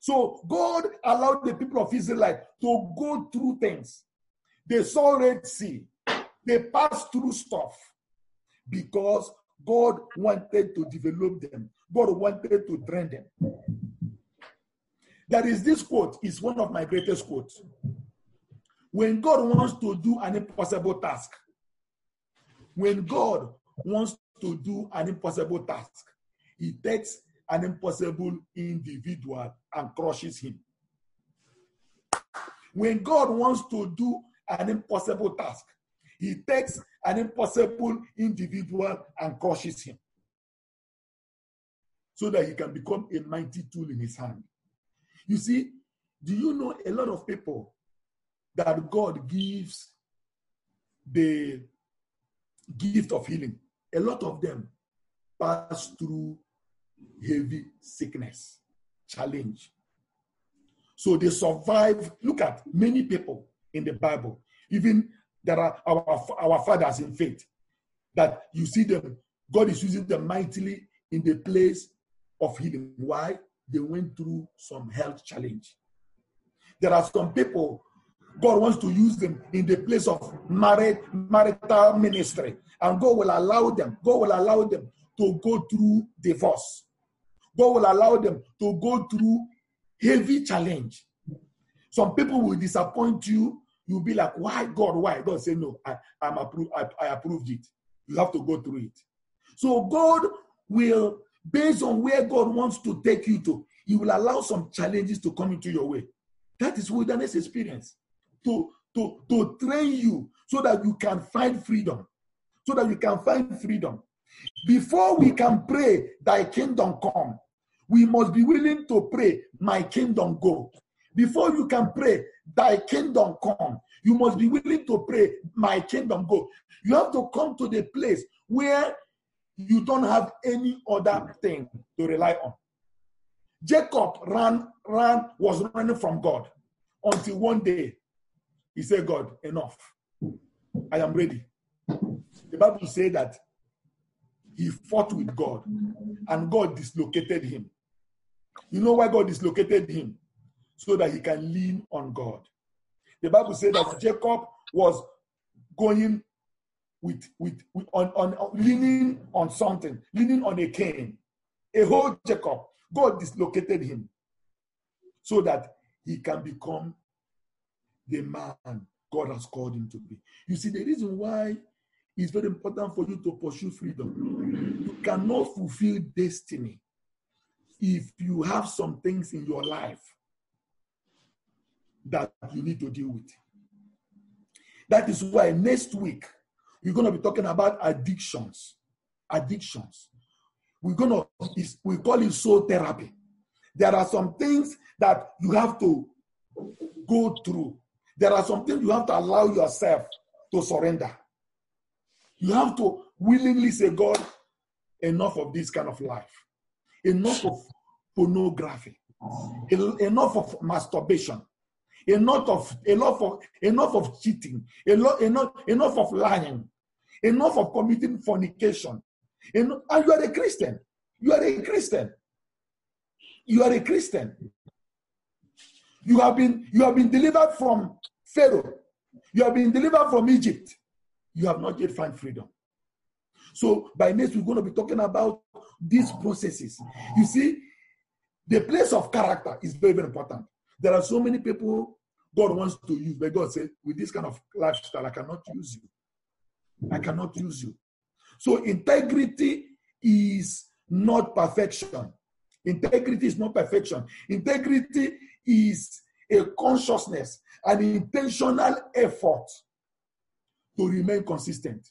So God allowed the people of Israel to go through things. They saw Red Sea. They passed through stuff because God wanted to develop them. God wanted to train them. There is this quote, is one of my greatest quotes. When God wants to do an impossible task, when God wants to do an impossible task, he takes an impossible individual and crushes him. When God wants to do an impossible task, he takes an impossible individual and crushes him so that he can become a mighty tool in his hand. You see, do you know a lot of people that God gives the gift of healing? A lot of them pass through heavy sickness, challenge. So they survive. Look at many people in the Bible, even there are our, our fathers in faith, that you see them, God is using them mightily in the place of healing. Why? they went through some health challenge. There are some people, God wants to use them in the place of married, marital ministry. And God will allow them, God will allow them to go through divorce. God will allow them to go through heavy challenge. Some people will disappoint you. You'll be like, why God? Why? God say, no, I, I'm approved, I, I approved it. You have to go through it. So God will based on where God wants to take you to, He will allow some challenges to come into your way. That is wilderness experience to, to, to train you so that you can find freedom. So that you can find freedom. Before we can pray, Thy kingdom come, we must be willing to pray, My kingdom go. Before you can pray, Thy kingdom come, you must be willing to pray, My kingdom go. You have to come to the place where you don't have any other thing to rely on. Jacob ran, ran, was running from God until one day he said, God, enough. I am ready. The Bible says that he fought with God and God dislocated him. You know why God dislocated him? So that he can lean on God. The Bible says that Jacob was going with, with, with on, on leaning on something, leaning on a cane. A whole Jacob. God dislocated him so that he can become the man God has called him to be. You see, the reason why it's very important for you to pursue freedom. You cannot fulfill destiny if you have some things in your life that you need to deal with. That is why next week we're going to be talking about addictions. Addictions. We're going to, we call it soul therapy. There are some things that you have to go through. There are some things you have to allow yourself to surrender. You have to willingly say, God, enough of this kind of life, enough of pornography, enough of masturbation, enough of enough of enough of cheating, enough, enough, enough of lying, enough of committing fornication. Enough, and you are a Christian. You are a Christian. You are a Christian. You have been you have been delivered from Pharaoh. You have been delivered from Egypt. You have not yet found freedom. So by next we're going to be talking about these processes. You see, the place of character is very, very important. There are so many people God wants to use, but God said, with this kind of lifestyle, I cannot use you. I cannot use you. So integrity is not perfection. Integrity is not perfection. Integrity is a consciousness, an intentional effort to remain consistent.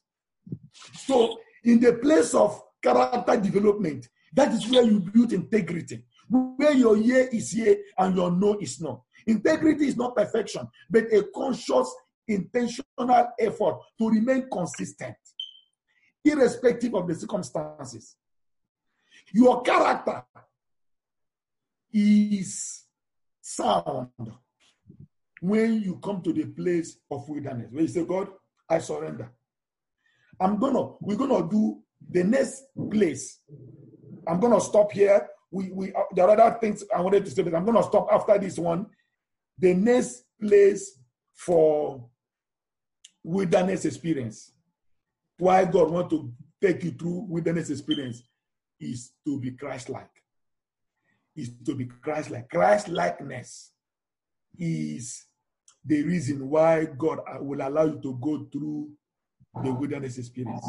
So, in the place of character development, that is where you build integrity, where your yeah is yeah and your no is no. Integrity is not perfection, but a conscious, intentional effort to remain consistent, irrespective of the circumstances. Your character is sound when you come to the place of wilderness, where you say, God, I surrender. I'm gonna, we're gonna do the next place. I'm gonna stop here. We, we, uh, there are other things I wanted to say, but I'm gonna stop after this one. The next place for wilderness experience, why God want to take you through wilderness experience, is to be Christ-like. Is to be Christ-like. Christ-likeness is the reason why God will allow you to go through the wilderness experience.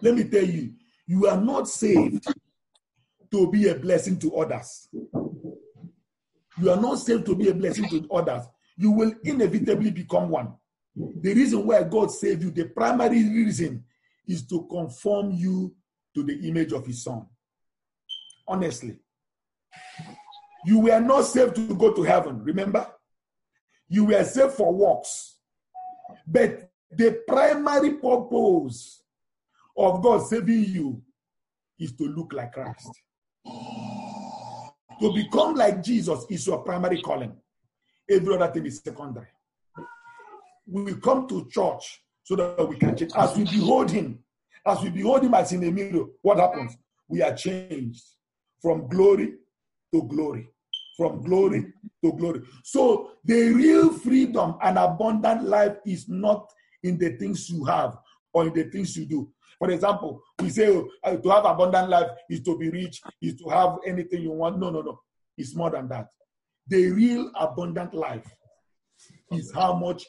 Let me tell you, you are not saved to be a blessing to others. You are not saved to be a blessing to others. You will inevitably become one. The reason why God saved you, the primary reason, is to conform you to the image of His Son. Honestly. You were not saved to go to heaven, remember? You were saved for works. But the primary purpose of God saving you is to look like Christ. To become like Jesus is your primary calling. Every other thing is secondary. We come to church so that we can change. As we behold Him, as we behold Him as in a mirror, what happens? We are changed from glory to glory from glory to glory. So the real freedom and abundant life is not in the things you have or in the things you do. For example, we say oh, uh, to have abundant life is to be rich, is to have anything you want. No, no, no. It's more than that. The real abundant life is how much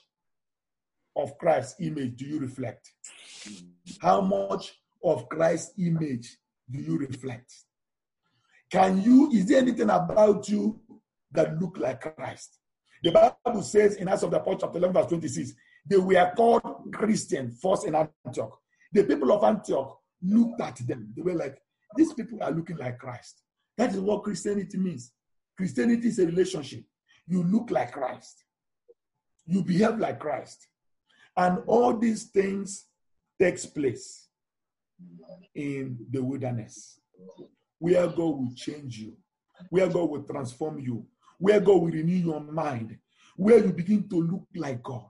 of Christ's image do you reflect? How much of Christ's image do you reflect? Can you, is there anything about you that look like Christ? The Bible says in Acts of the Apostles, chapter 11, verse 26, they were called Christian first in Antioch. The people of Antioch looked at them. They were like, these people are looking like Christ. That is what Christianity means. Christianity is a relationship. You look like Christ. You behave like Christ. And all these things takes place in the wilderness where God will change you where God will transform you, where God will renew your mind, where you begin to look like God.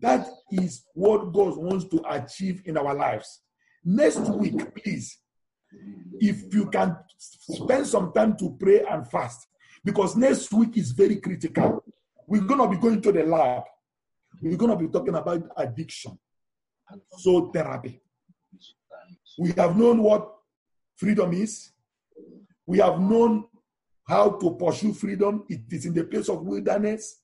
That is what God wants to achieve in our lives. Next week, please, if you can spend some time to pray and fast, because next week is very critical. We're going to be going to the lab. We're going to be talking about addiction, so therapy. We have known what freedom is. We have known how to pursue freedom. It is in the place of wilderness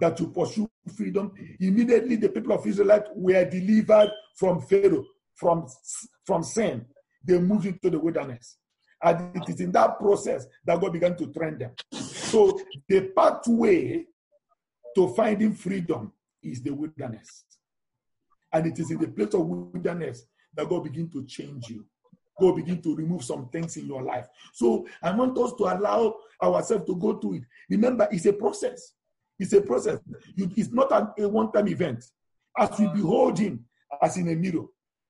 that you pursue freedom. Immediately, the people of Israel were delivered from Pharaoh, from, from sin. They moved into the wilderness. And it is in that process that God began to train them. So the pathway to finding freedom is the wilderness. And it is in the place of wilderness that God begin to change you. God begin to remove some things in your life. So I want us to allow ourselves to go through it. Remember, it's a process. It's a process. It's not an, a one-time event. As we behold Him, as in a mirror,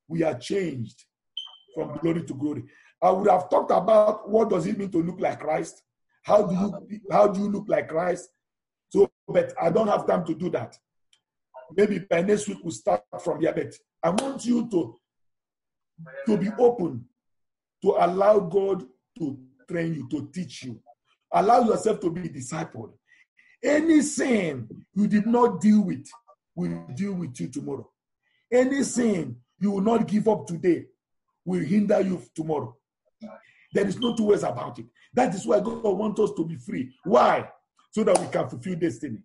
we are changed from glory to glory. I would have talked about what does it mean to look like Christ. How do you how do you look like Christ? So, but I don't have time to do that. Maybe by next week we'll start from here. But I want you to to be open to allow God to train you, to teach you. Allow yourself to be discipled. Any sin you did not deal with will deal with you tomorrow. Any sin you will not give up today will hinder you tomorrow. There is no two ways about it. That is why God wants us to be free. Why? So that we can fulfill destiny,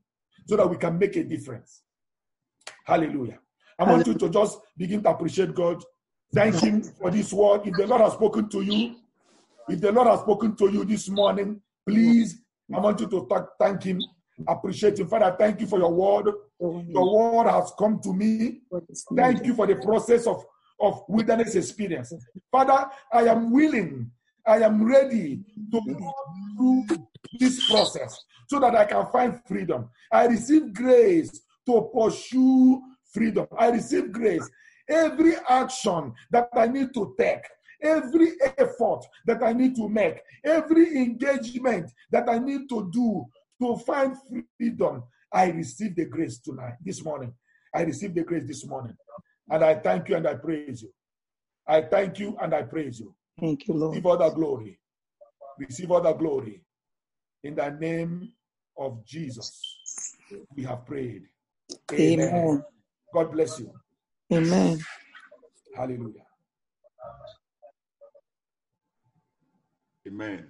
so that we can make a difference. Hallelujah. I want you to just begin to appreciate God. Thank Him for this word. If the Lord has spoken to you, if the Lord has spoken to you this morning, please, I want you to thank Him appreciate you. Father, thank you for your word. Your word has come to me. Thank you for the process of, of wilderness experience. Father, I am willing, I am ready to go through this process so that I can find freedom. I receive grace to pursue freedom. I receive grace. Every action that I need to take, every effort that I need to make, every engagement that I need to do to find freedom. I receive the grace tonight, this morning. I receive the grace this morning. And I thank you and I praise you. I thank you and I praise you. Thank you, Lord. Receive all the glory. Receive all the glory. In the name of Jesus, we have prayed. Amen. Amen. God bless you. Amen. Hallelujah. Amen.